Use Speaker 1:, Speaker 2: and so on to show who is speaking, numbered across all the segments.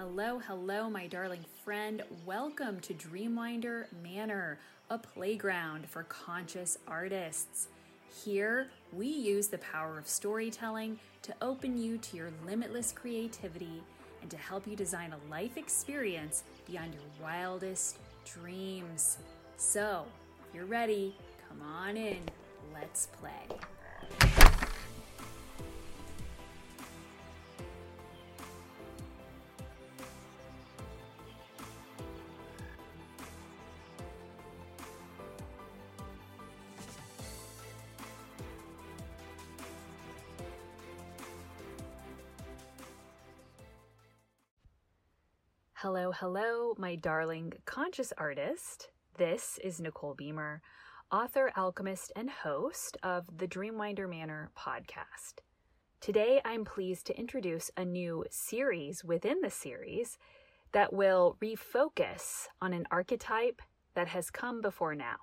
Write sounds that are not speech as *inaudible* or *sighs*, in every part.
Speaker 1: Hello, hello, my darling friend. Welcome to Dreamwinder Manor, a playground for conscious artists. Here, we use the power of storytelling to open you to your limitless creativity and to help you design a life experience beyond your wildest dreams. So, if you're ready, come on in. Let's play. Hello, hello, my darling conscious artist. This is Nicole Beamer, author, alchemist, and host of the Dreamwinder Manor podcast. Today, I'm pleased to introduce a new series within the series that will refocus on an archetype that has come before now.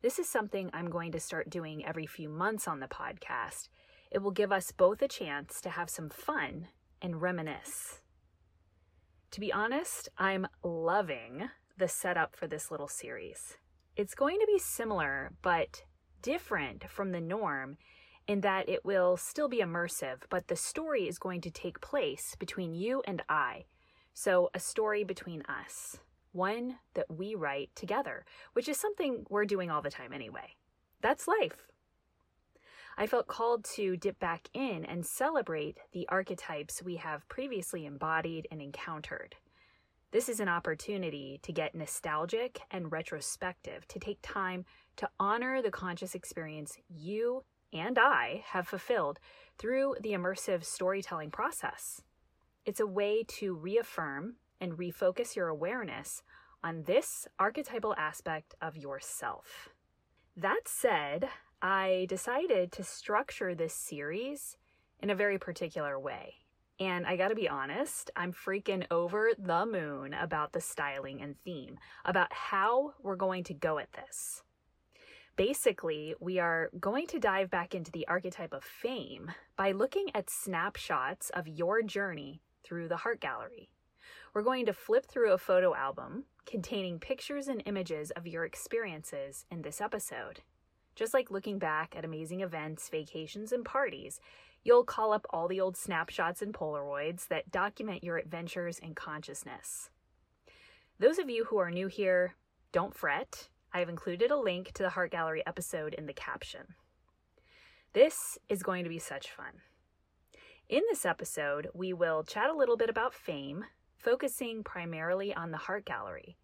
Speaker 1: This is something I'm going to start doing every few months on the podcast. It will give us both a chance to have some fun and reminisce. To be honest, I'm loving the setup for this little series. It's going to be similar, but different from the norm in that it will still be immersive, but the story is going to take place between you and I. So, a story between us, one that we write together, which is something we're doing all the time anyway. That's life. I felt called to dip back in and celebrate the archetypes we have previously embodied and encountered. This is an opportunity to get nostalgic and retrospective, to take time to honor the conscious experience you and I have fulfilled through the immersive storytelling process. It's a way to reaffirm and refocus your awareness on this archetypal aspect of yourself. That said, I decided to structure this series in a very particular way. And I gotta be honest, I'm freaking over the moon about the styling and theme, about how we're going to go at this. Basically, we are going to dive back into the archetype of fame by looking at snapshots of your journey through the Heart Gallery. We're going to flip through a photo album containing pictures and images of your experiences in this episode. Just like looking back at amazing events, vacations, and parties, you'll call up all the old snapshots and Polaroids that document your adventures in consciousness. Those of you who are new here, don't fret. I've included a link to the Heart Gallery episode in the caption. This is going to be such fun. In this episode, we will chat a little bit about fame, focusing primarily on the Heart Gallery,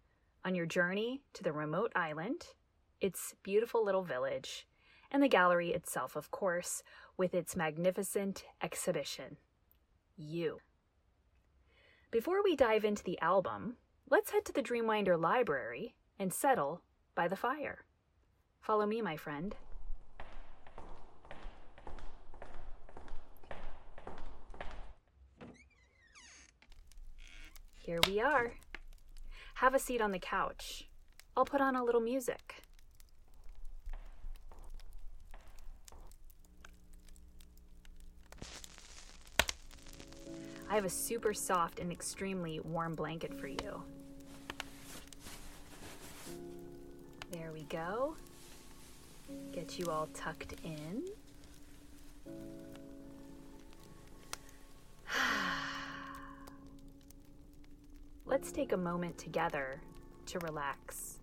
Speaker 1: on your journey to the remote island its beautiful little village, and the gallery itself, of course, with its magnificent exhibition. You. Before we dive into the album, let's head to the Dreamwinder library and settle by the fire. Follow me, my friend. Here we are. Have a seat on the couch. I'll put on a little music. I have a super soft and extremely warm blanket for you. There we go. Get you all tucked in. *sighs* Let's take a moment together to relax,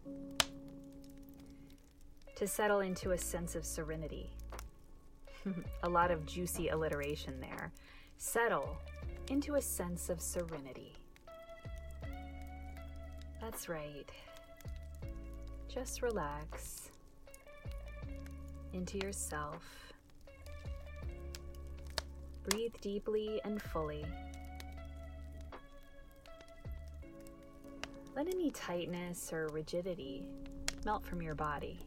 Speaker 1: to settle into a sense of serenity. *laughs* a lot of juicy alliteration there. Settle into a sense of serenity. That's right. Just relax into yourself. Breathe deeply and fully. Let any tightness or rigidity melt from your body.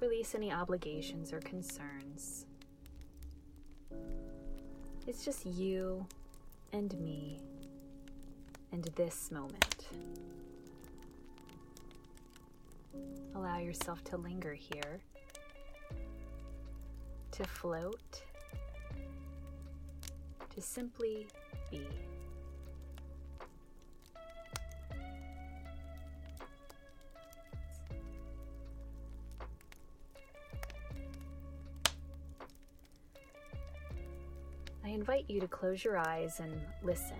Speaker 1: Release any obligations or concerns. It's just you and me and this moment. Allow yourself to linger here, to float, to simply be. You to close your eyes and listen.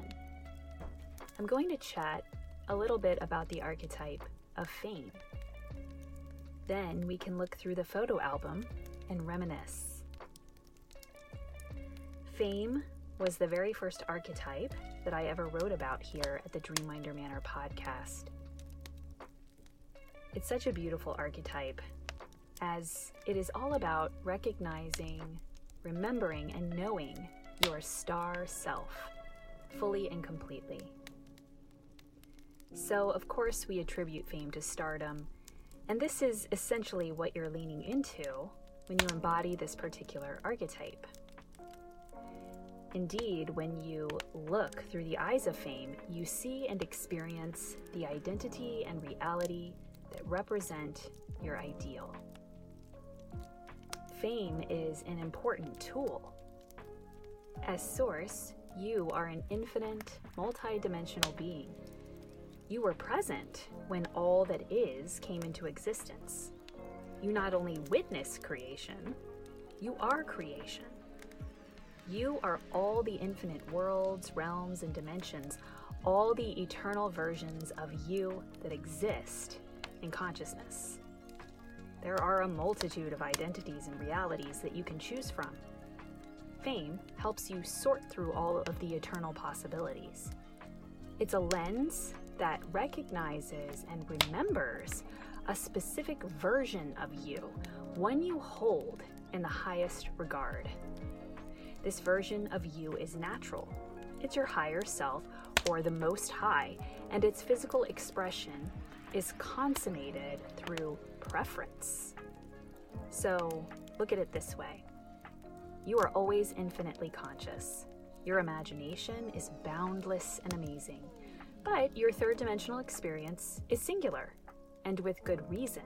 Speaker 1: I'm going to chat a little bit about the archetype of fame. Then we can look through the photo album and reminisce. Fame was the very first archetype that I ever wrote about here at the Dreamwinder Manor podcast. It's such a beautiful archetype, as it is all about recognizing, remembering, and knowing your star self fully and completely. So, of course, we attribute fame to stardom, and this is essentially what you're leaning into when you embody this particular archetype. Indeed, when you look through the eyes of fame, you see and experience the identity and reality that represent your ideal. Fame is an important tool. As Source, you are an infinite, multidimensional being. You were present when all that is came into existence. You not only witness creation, you are creation. You are all the infinite worlds, realms, and dimensions, all the eternal versions of you that exist in consciousness. There are a multitude of identities and realities that you can choose from. Fame helps you sort through all of the eternal possibilities. It's a lens that recognizes and remembers a specific version of you, one you hold in the highest regard. This version of you is natural. It's your higher self or the most high, and its physical expression is consummated through preference. So, look at it this way you are always infinitely conscious. Your imagination is boundless and amazing. But your third dimensional experience is singular, and with good reason.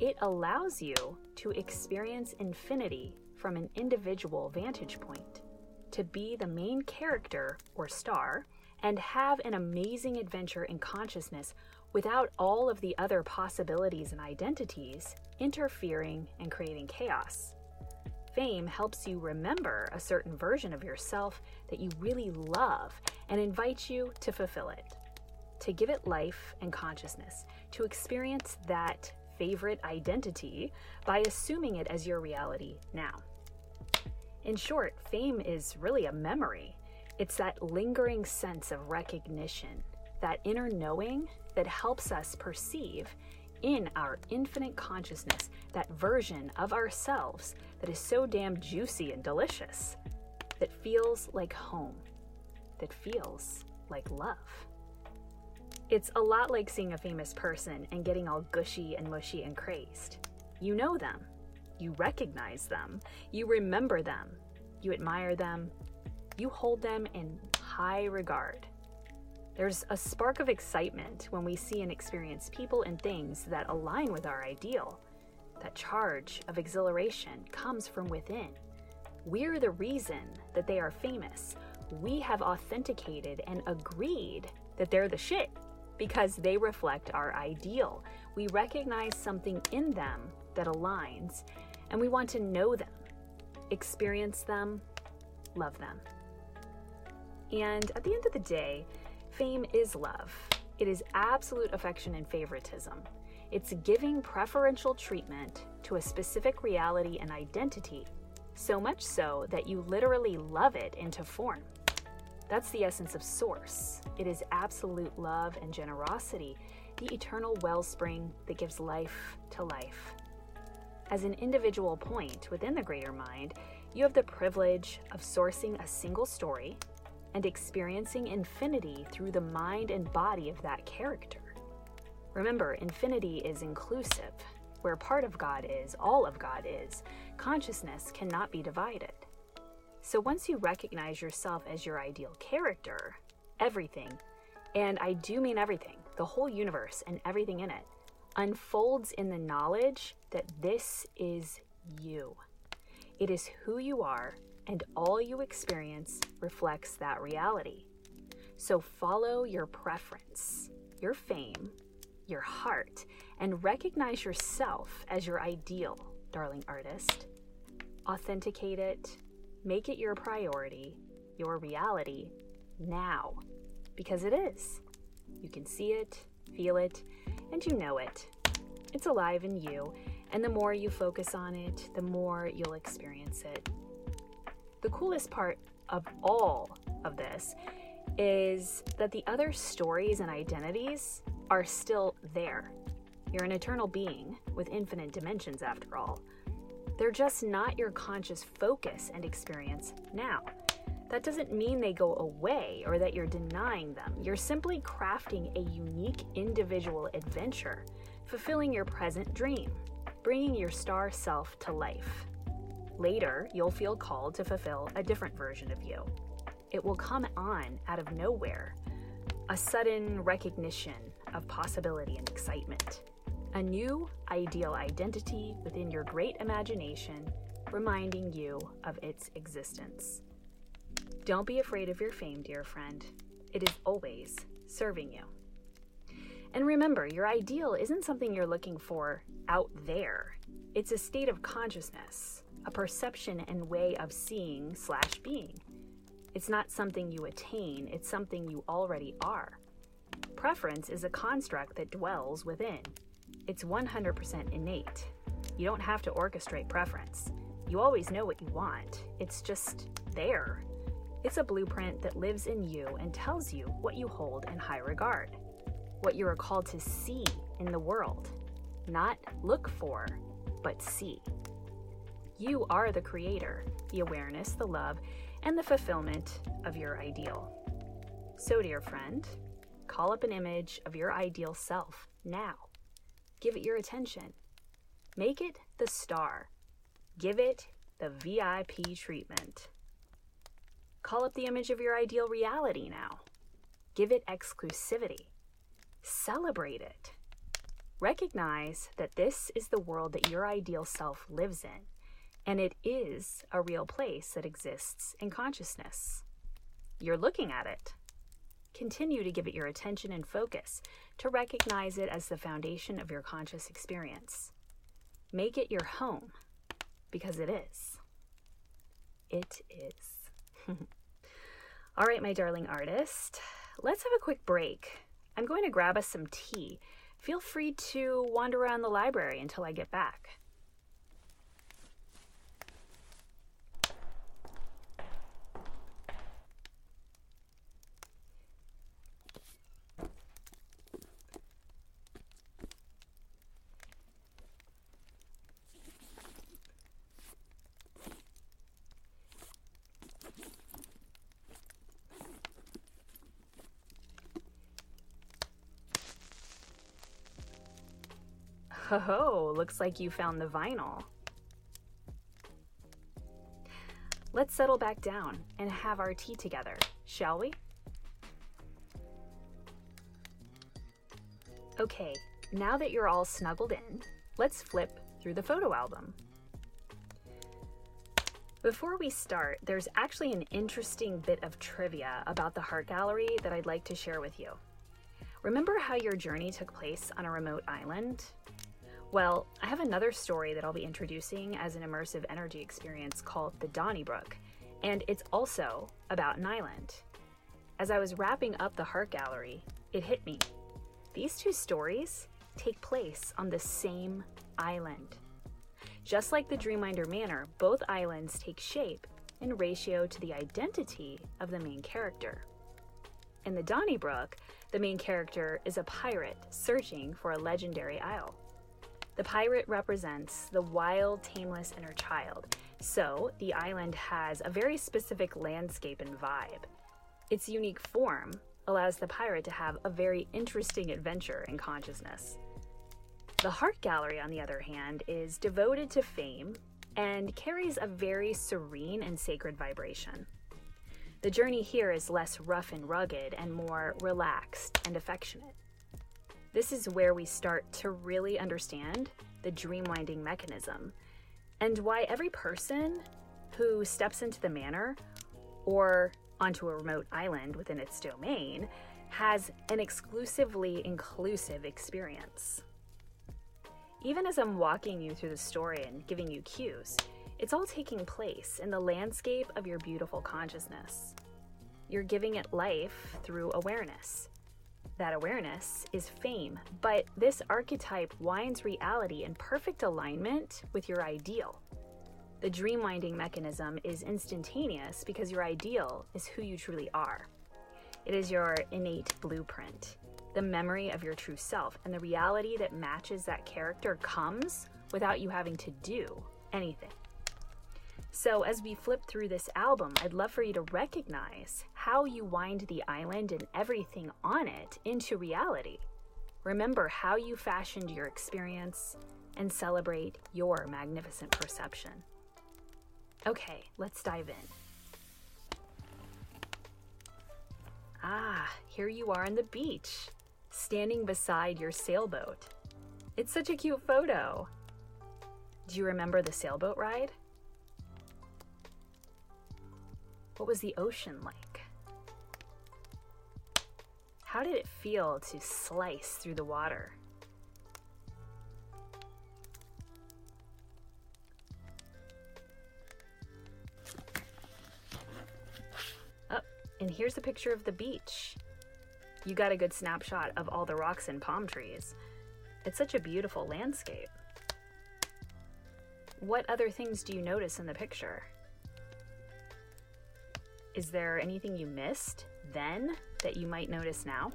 Speaker 1: It allows you to experience infinity from an individual vantage point, to be the main character or star, and have an amazing adventure in consciousness without all of the other possibilities and identities interfering and creating chaos fame helps you remember a certain version of yourself that you really love and invites you to fulfill it, to give it life and consciousness, to experience that favorite identity by assuming it as your reality now. In short, fame is really a memory. It's that lingering sense of recognition, that inner knowing that helps us perceive in our infinite consciousness that version of ourselves that is so damn juicy and delicious, that feels like home, that feels like love. It's a lot like seeing a famous person and getting all gushy and mushy and crazed. You know them, you recognize them, you remember them, you admire them, you hold them in high regard. There's a spark of excitement when we see and experience people and things that align with our ideal. That charge of exhilaration comes from within. We're the reason that they are famous. We have authenticated and agreed that they're the shit because they reflect our ideal. We recognize something in them that aligns, and we want to know them, experience them, love them. And at the end of the day, Fame is love. It is absolute affection and favoritism. It's giving preferential treatment to a specific reality and identity, so much so that you literally love it into form. That's the essence of Source. It is absolute love and generosity, the eternal wellspring that gives life to life. As an individual point within the greater mind, you have the privilege of sourcing a single story and experiencing infinity through the mind and body of that character. Remember, infinity is inclusive. Where part of God is, all of God is. Consciousness cannot be divided. So once you recognize yourself as your ideal character, everything, and I do mean everything, the whole universe and everything in it, unfolds in the knowledge that this is you. It is who you are and all you experience reflects that reality. So follow your preference, your fame, your heart, and recognize yourself as your ideal, darling artist. Authenticate it, make it your priority, your reality now, because it is. You can see it, feel it, and you know it. It's alive in you, and the more you focus on it, the more you'll experience it. The coolest part of all of this is that the other stories and identities are still there. You're an eternal being with infinite dimensions, after all. They're just not your conscious focus and experience now. That doesn't mean they go away or that you're denying them. You're simply crafting a unique individual adventure, fulfilling your present dream, bringing your star self to life. Later, you'll feel called to fulfill a different version of you. It will come on out of nowhere, a sudden recognition of possibility and excitement. A new ideal identity within your great imagination, reminding you of its existence. Don't be afraid of your fame, dear friend. It is always serving you. And remember, your ideal isn't something you're looking for out there. It's a state of consciousness, a perception and way of seeing slash being. It's not something you attain, it's something you already are. Preference is a construct that dwells within. It's 100% innate. You don't have to orchestrate preference. You always know what you want, it's just there. It's a blueprint that lives in you and tells you what you hold in high regard, what you are called to see in the world. Not look for, but see. You are the creator, the awareness, the love, and the fulfillment of your ideal. So, dear friend, call up an image of your ideal self now. Give it your attention. Make it the star. Give it the VIP treatment. Call up the image of your ideal reality now. Give it exclusivity. Celebrate it. Recognize that this is the world that your ideal self lives in and it is a real place that exists in consciousness. You're looking at it. Continue to give it your attention and focus to recognize it as the foundation of your conscious experience. Make it your home because it is. It is. *laughs* All right, my darling artist, let's have a quick break. I'm going to grab us some tea. Feel free to wander around the library until I get back. Ho ho, looks like you found the vinyl. Let's settle back down and have our tea together, shall we? Okay, now that you're all snuggled in, let's flip through the photo album. Before we start, there's actually an interesting bit of trivia about the Heart Gallery that I'd like to share with you. Remember how your journey took place on a remote island? Well, I have another story that I'll be introducing as an immersive energy experience called the Donnybrook, and it's also about an island. As I was wrapping up the Heart Gallery, it hit me. These two stories take place on the same island. Just like the Dreamwinder Manor, both islands take shape in ratio to the identity of the main character. In the Donnybrook, the main character is a pirate searching for a legendary isle. The pirate represents the wild, tameless inner child, so the island has a very specific landscape and vibe. Its unique form allows the pirate to have a very interesting adventure in consciousness. The Heart Gallery, on the other hand, is devoted to fame and carries a very serene and sacred vibration. The journey here is less rough and rugged and more relaxed and affectionate. This is where we start to really understand the dream winding mechanism and why every person who steps into the manor or onto a remote island within its domain has an exclusively inclusive experience. Even as I'm walking you through the story and giving you cues, it's all taking place in the landscape of your beautiful consciousness. You're giving it life through awareness. That awareness is fame, but this archetype winds reality in perfect alignment with your ideal. The dream winding mechanism is instantaneous because your ideal is who you truly are. It is your innate blueprint, the memory of your true self, and the reality that matches that character comes without you having to do anything. So, as we flip through this album, I'd love for you to recognize how you wind the island and everything on it into reality. Remember how you fashioned your experience and celebrate your magnificent perception. Okay, let's dive in. Ah, here you are on the beach, standing beside your sailboat. It's such a cute photo. Do you remember the sailboat ride? What was the ocean like? How did it feel to slice through the water? Oh, and here's a picture of the beach. You got a good snapshot of all the rocks and palm trees. It's such a beautiful landscape. What other things do you notice in the picture? Is there anything you missed then that you might notice now?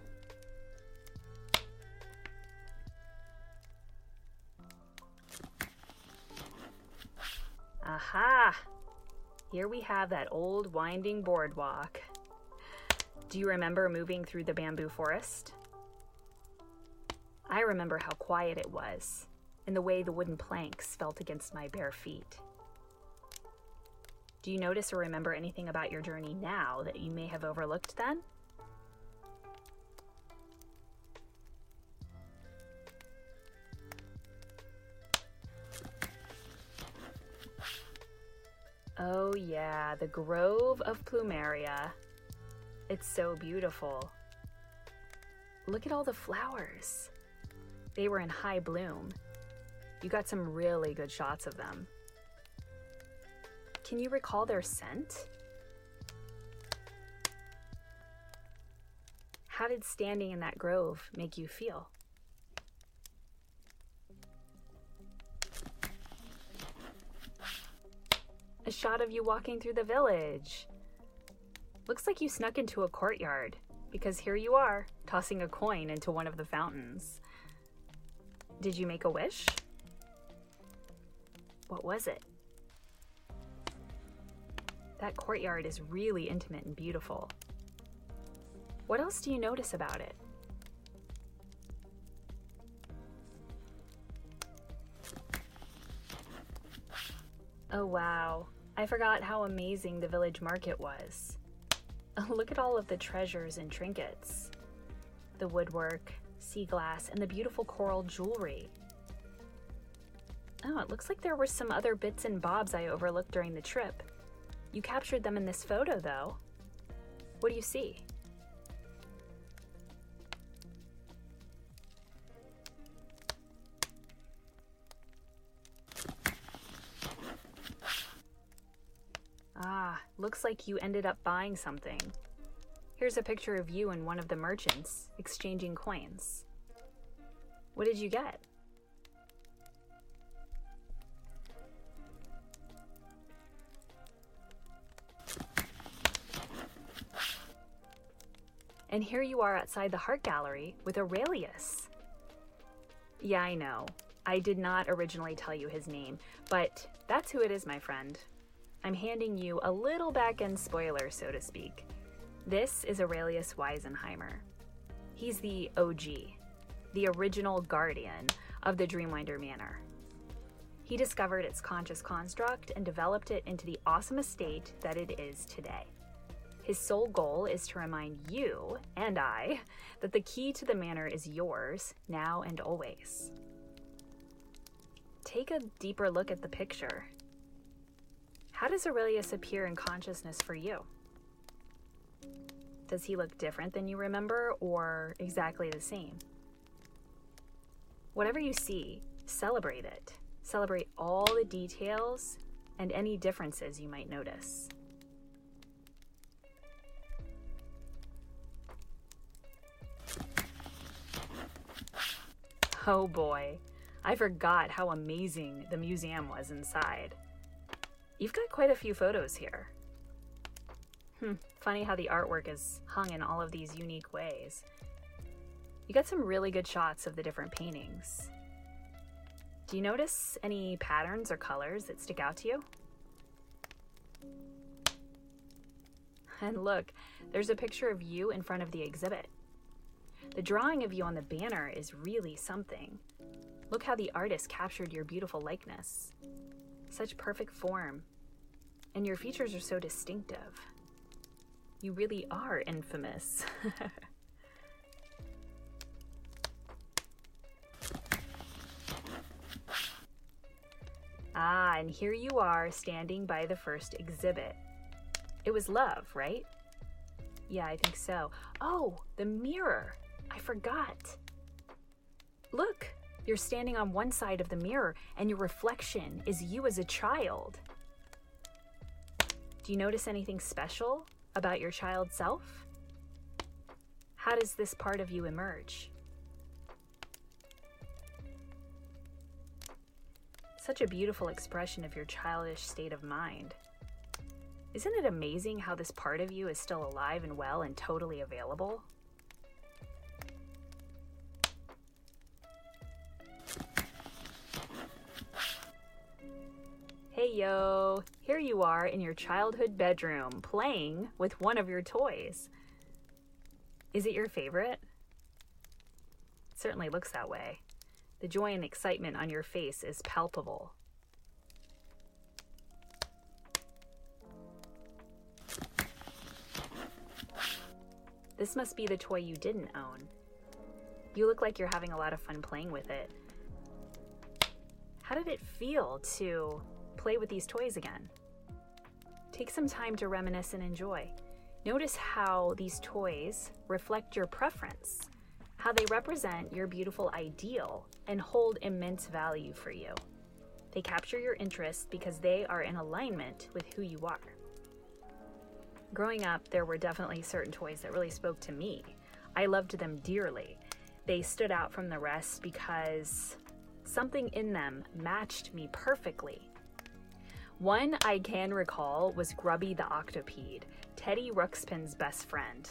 Speaker 1: Aha! Here we have that old winding boardwalk. Do you remember moving through the bamboo forest? I remember how quiet it was and the way the wooden planks felt against my bare feet. Do you notice or remember anything about your journey now that you may have overlooked then? Oh, yeah, the Grove of Plumeria. It's so beautiful. Look at all the flowers. They were in high bloom. You got some really good shots of them. Can you recall their scent? How did standing in that grove make you feel? A shot of you walking through the village. Looks like you snuck into a courtyard, because here you are, tossing a coin into one of the fountains. Did you make a wish? What was it? That courtyard is really intimate and beautiful. What else do you notice about it? Oh wow, I forgot how amazing the village market was. *laughs* Look at all of the treasures and trinkets. The woodwork, sea glass, and the beautiful coral jewelry. Oh, it looks like there were some other bits and bobs I overlooked during the trip. You captured them in this photo, though. What do you see? Ah, looks like you ended up buying something. Here's a picture of you and one of the merchants exchanging coins. What did you get? And here you are outside the Heart Gallery with Aurelius. Yeah, I know. I did not originally tell you his name, but that's who it is, my friend. I'm handing you a little back end spoiler, so to speak. This is Aurelius Weisenheimer. He's the OG, the original guardian of the Dreamwinder Manor. He discovered its conscious construct and developed it into the awesome estate that it is today. His sole goal is to remind you and I that the key to the manor is yours now and always. Take a deeper look at the picture. How does Aurelius appear in consciousness for you? Does he look different than you remember or exactly the same? Whatever you see, celebrate it. Celebrate all the details and any differences you might notice. Oh boy, I forgot how amazing the museum was inside. You've got quite a few photos here. Hmm, funny how the artwork is hung in all of these unique ways. You got some really good shots of the different paintings. Do you notice any patterns or colors that stick out to you? And look, there's a picture of you in front of the exhibit. The drawing of you on the banner is really something. Look how the artist captured your beautiful likeness. Such perfect form. And your features are so distinctive. You really are infamous. *laughs* ah, and here you are standing by the first exhibit. It was love, right? Yeah, I think so. Oh, the mirror. Forgot. Look, you're standing on one side of the mirror, and your reflection is you as a child. Do you notice anything special about your child self? How does this part of you emerge? Such a beautiful expression of your childish state of mind. Isn't it amazing how this part of you is still alive and well and totally available? Yo, here you are in your childhood bedroom playing with one of your toys. Is it your favorite? It certainly looks that way. The joy and excitement on your face is palpable. This must be the toy you didn't own. You look like you're having a lot of fun playing with it. How did it feel to play with these toys again. Take some time to reminisce and enjoy. Notice how these toys reflect your preference, how they represent your beautiful ideal and hold immense value for you. They capture your interest because they are in alignment with who you are. Growing up, there were definitely certain toys that really spoke to me. I loved them dearly. They stood out from the rest because something in them matched me perfectly one I can recall was Grubby the Octopede, Teddy Ruxpin's best friend.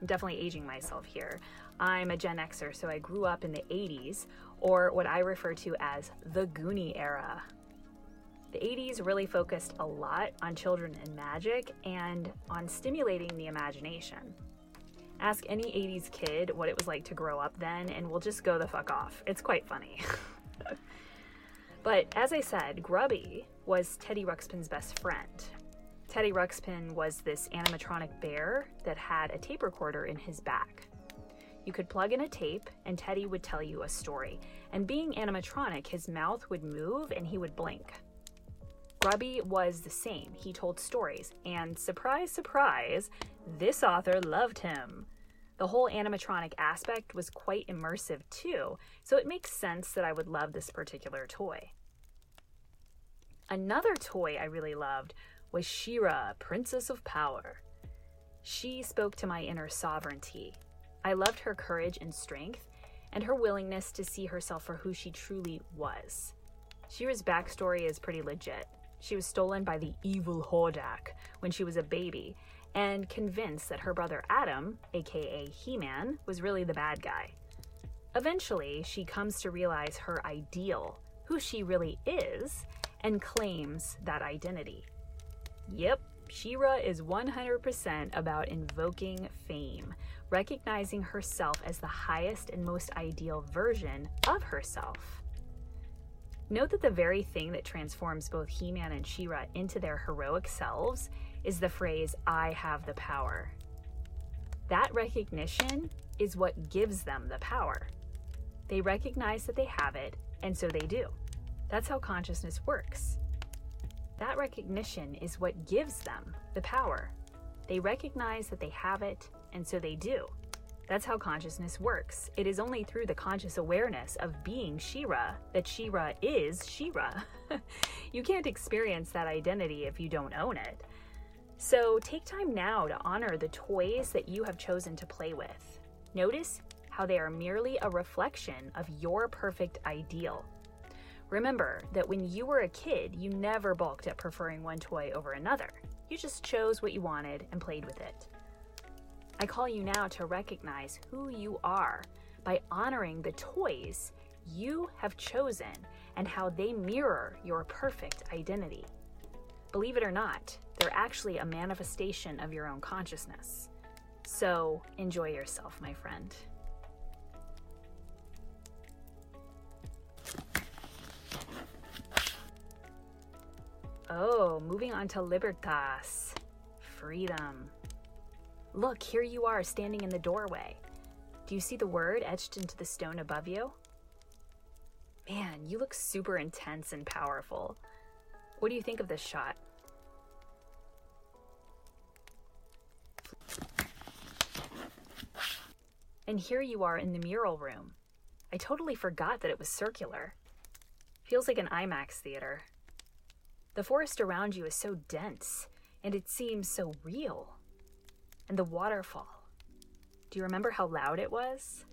Speaker 1: I'm definitely aging myself here. I'm a Gen Xer, so I grew up in the 80s, or what I refer to as the Goonie era. The 80s really focused a lot on children and magic and on stimulating the imagination. Ask any 80s kid what it was like to grow up then, and we'll just go the fuck off. It's quite funny. *laughs* but as I said, Grubby was Teddy Ruxpin's best friend. Teddy Ruxpin was this animatronic bear that had a tape recorder in his back. You could plug in a tape, and Teddy would tell you a story. And being animatronic, his mouth would move and he would blink. Grubby was the same. He told stories, and surprise, surprise, this author loved him. The whole animatronic aspect was quite immersive too, so it makes sense that I would love this particular toy. Another toy I really loved was She-Ra, Princess of Power. She spoke to my inner sovereignty. I loved her courage and strength, and her willingness to see herself for who she truly was. She-Ra's backstory is pretty legit. She was stolen by the evil Hordak when she was a baby, and convinced that her brother Adam, aka He Man, was really the bad guy. Eventually, she comes to realize her ideal, who she really is, and claims that identity. Yep, She-Ra is 100% about invoking fame, recognizing herself as the highest and most ideal version of herself. Note that the very thing that transforms both He Man and She-Ra into their heroic selves is the phrase, I have the power. That recognition is what gives them the power. They recognize that they have it, and so they do. That's how consciousness works. That recognition is what gives them the power. They recognize that they have it, and so they do. That's how consciousness works. It is only through the conscious awareness of being She-Ra that She-Ra is She-Ra. *laughs* you can't experience that identity if you don't own it. So take time now to honor the toys that you have chosen to play with. Notice how they are merely a reflection of your perfect ideal. Remember that when you were a kid, you never balked at preferring one toy over another. You just chose what you wanted and played with it. I call you now to recognize who you are by honoring the toys you have chosen and how they mirror your perfect identity. Believe it or not, they're actually a manifestation of your own consciousness. So enjoy yourself, my friend. Oh, moving on to Libertas. Freedom. Look, here you are standing in the doorway. Do you see the word etched into the stone above you? Man, you look super intense and powerful. What do you think of this shot? And here you are in the mural room. I totally forgot that it was circular. Feels like an IMAX theater. The forest around you is so dense, and it seems so real. And the waterfall. Do you remember how loud it was?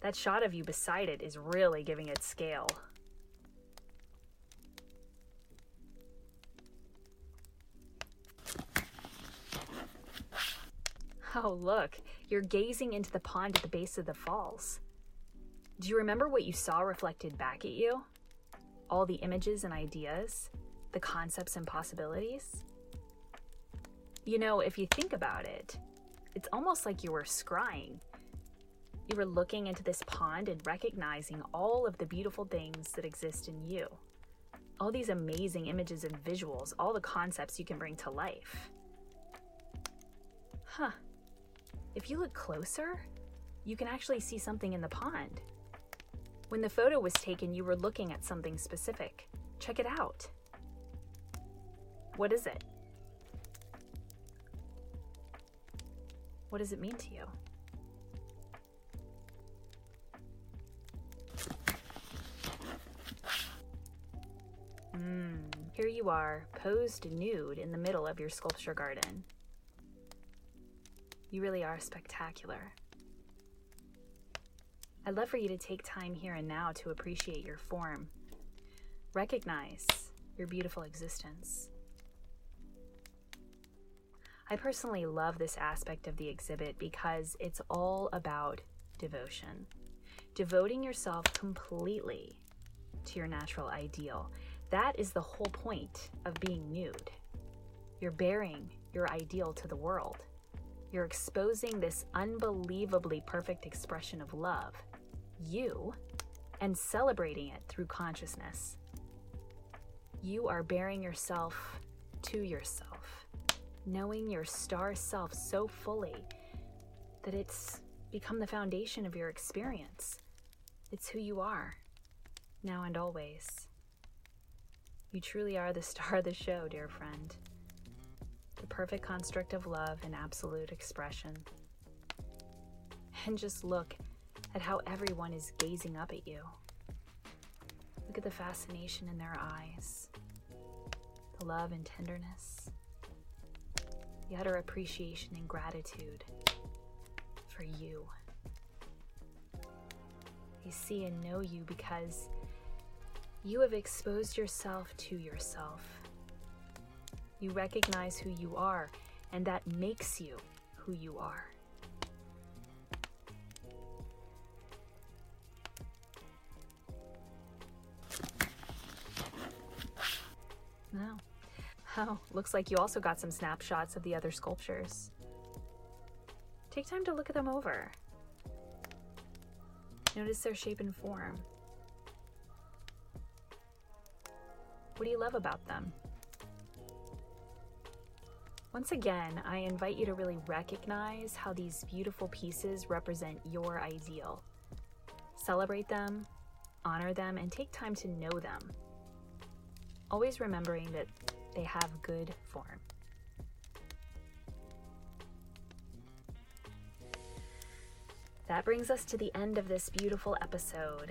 Speaker 1: That shot of you beside it is really giving it scale. Oh, look, you're gazing into the pond at the base of the falls. Do you remember what you saw reflected back at you? All the images and ideas, the concepts and possibilities? You know, if you think about it, it's almost like you were scrying. You were looking into this pond and recognizing all of the beautiful things that exist in you. All these amazing images and visuals, all the concepts you can bring to life. Huh. If you look closer, you can actually see something in the pond. When the photo was taken, you were looking at something specific. Check it out. What is it? What does it mean to you? Hmm, here you are, posed nude in the middle of your sculpture garden. You really are spectacular. I'd love for you to take time here and now to appreciate your form. Recognize your beautiful existence. I personally love this aspect of the exhibit because it's all about devotion. Devoting yourself completely to your natural ideal. That is the whole point of being nude. You're bearing your ideal to the world. You're exposing this unbelievably perfect expression of love you and celebrating it through consciousness. You are bearing yourself to yourself, knowing your star self so fully that it's become the foundation of your experience. It's who you are, now and always. You truly are the *laughs* star of the show, dear friend. The perfect construct of love and absolute expression. And just look at how everyone is gazing up at you. Look at the fascination in their eyes, the love and tenderness, the utter appreciation and gratitude for you. They see and know you because you have exposed yourself to yourself. You recognize who you are, and that makes you who you are. No. Oh, looks like you also got some snapshots of the other sculptures. Take time to look at them over. Notice their shape and form. What do you love about them? Once again, I invite you to really recognize how these beautiful pieces represent your ideal. Celebrate them, honor them, and take time to know them always remembering that they have good form. That brings us to the end of this beautiful episode.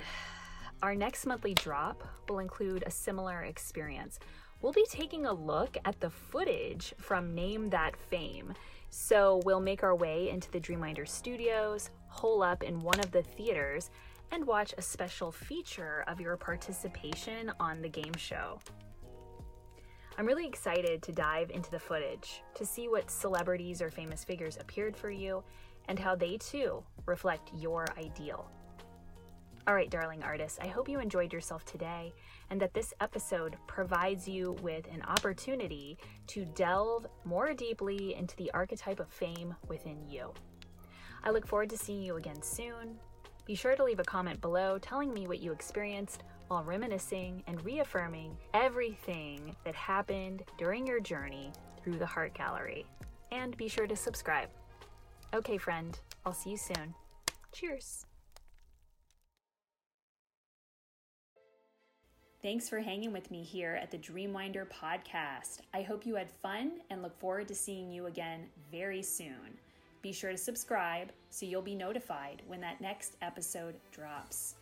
Speaker 1: Our next monthly drop will include a similar experience. We'll be taking a look at the footage from Name That Fame. So we'll make our way into the Dreamwinder studios, hole up in one of the theaters, and watch a special feature of your participation on the game show. I'm really excited to dive into the footage to see what celebrities or famous figures appeared for you and how they too reflect your ideal. All right, darling artists, I hope you enjoyed yourself today and that this episode provides you with an opportunity to delve more deeply into the archetype of fame within you. I look forward to seeing you again soon. Be sure to leave a comment below telling me what you experienced while reminiscing and reaffirming everything that happened during your journey through the Heart Gallery. And be sure to subscribe. Okay, friend, I'll see you soon. Cheers. Thanks for hanging with me here at the Dreamwinder podcast. I hope you had fun and look forward to seeing you again very soon. Be sure to subscribe so you'll be notified when that next episode drops.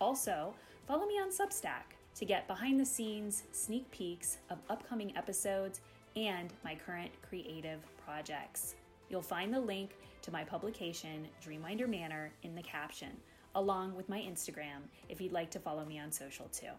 Speaker 1: Also, follow me on Substack to get behind the scenes sneak peeks of upcoming episodes and my current creative projects. You'll find the link to my publication, Dreamwinder Manor, in the caption, along with my Instagram if you'd like to follow me on social too.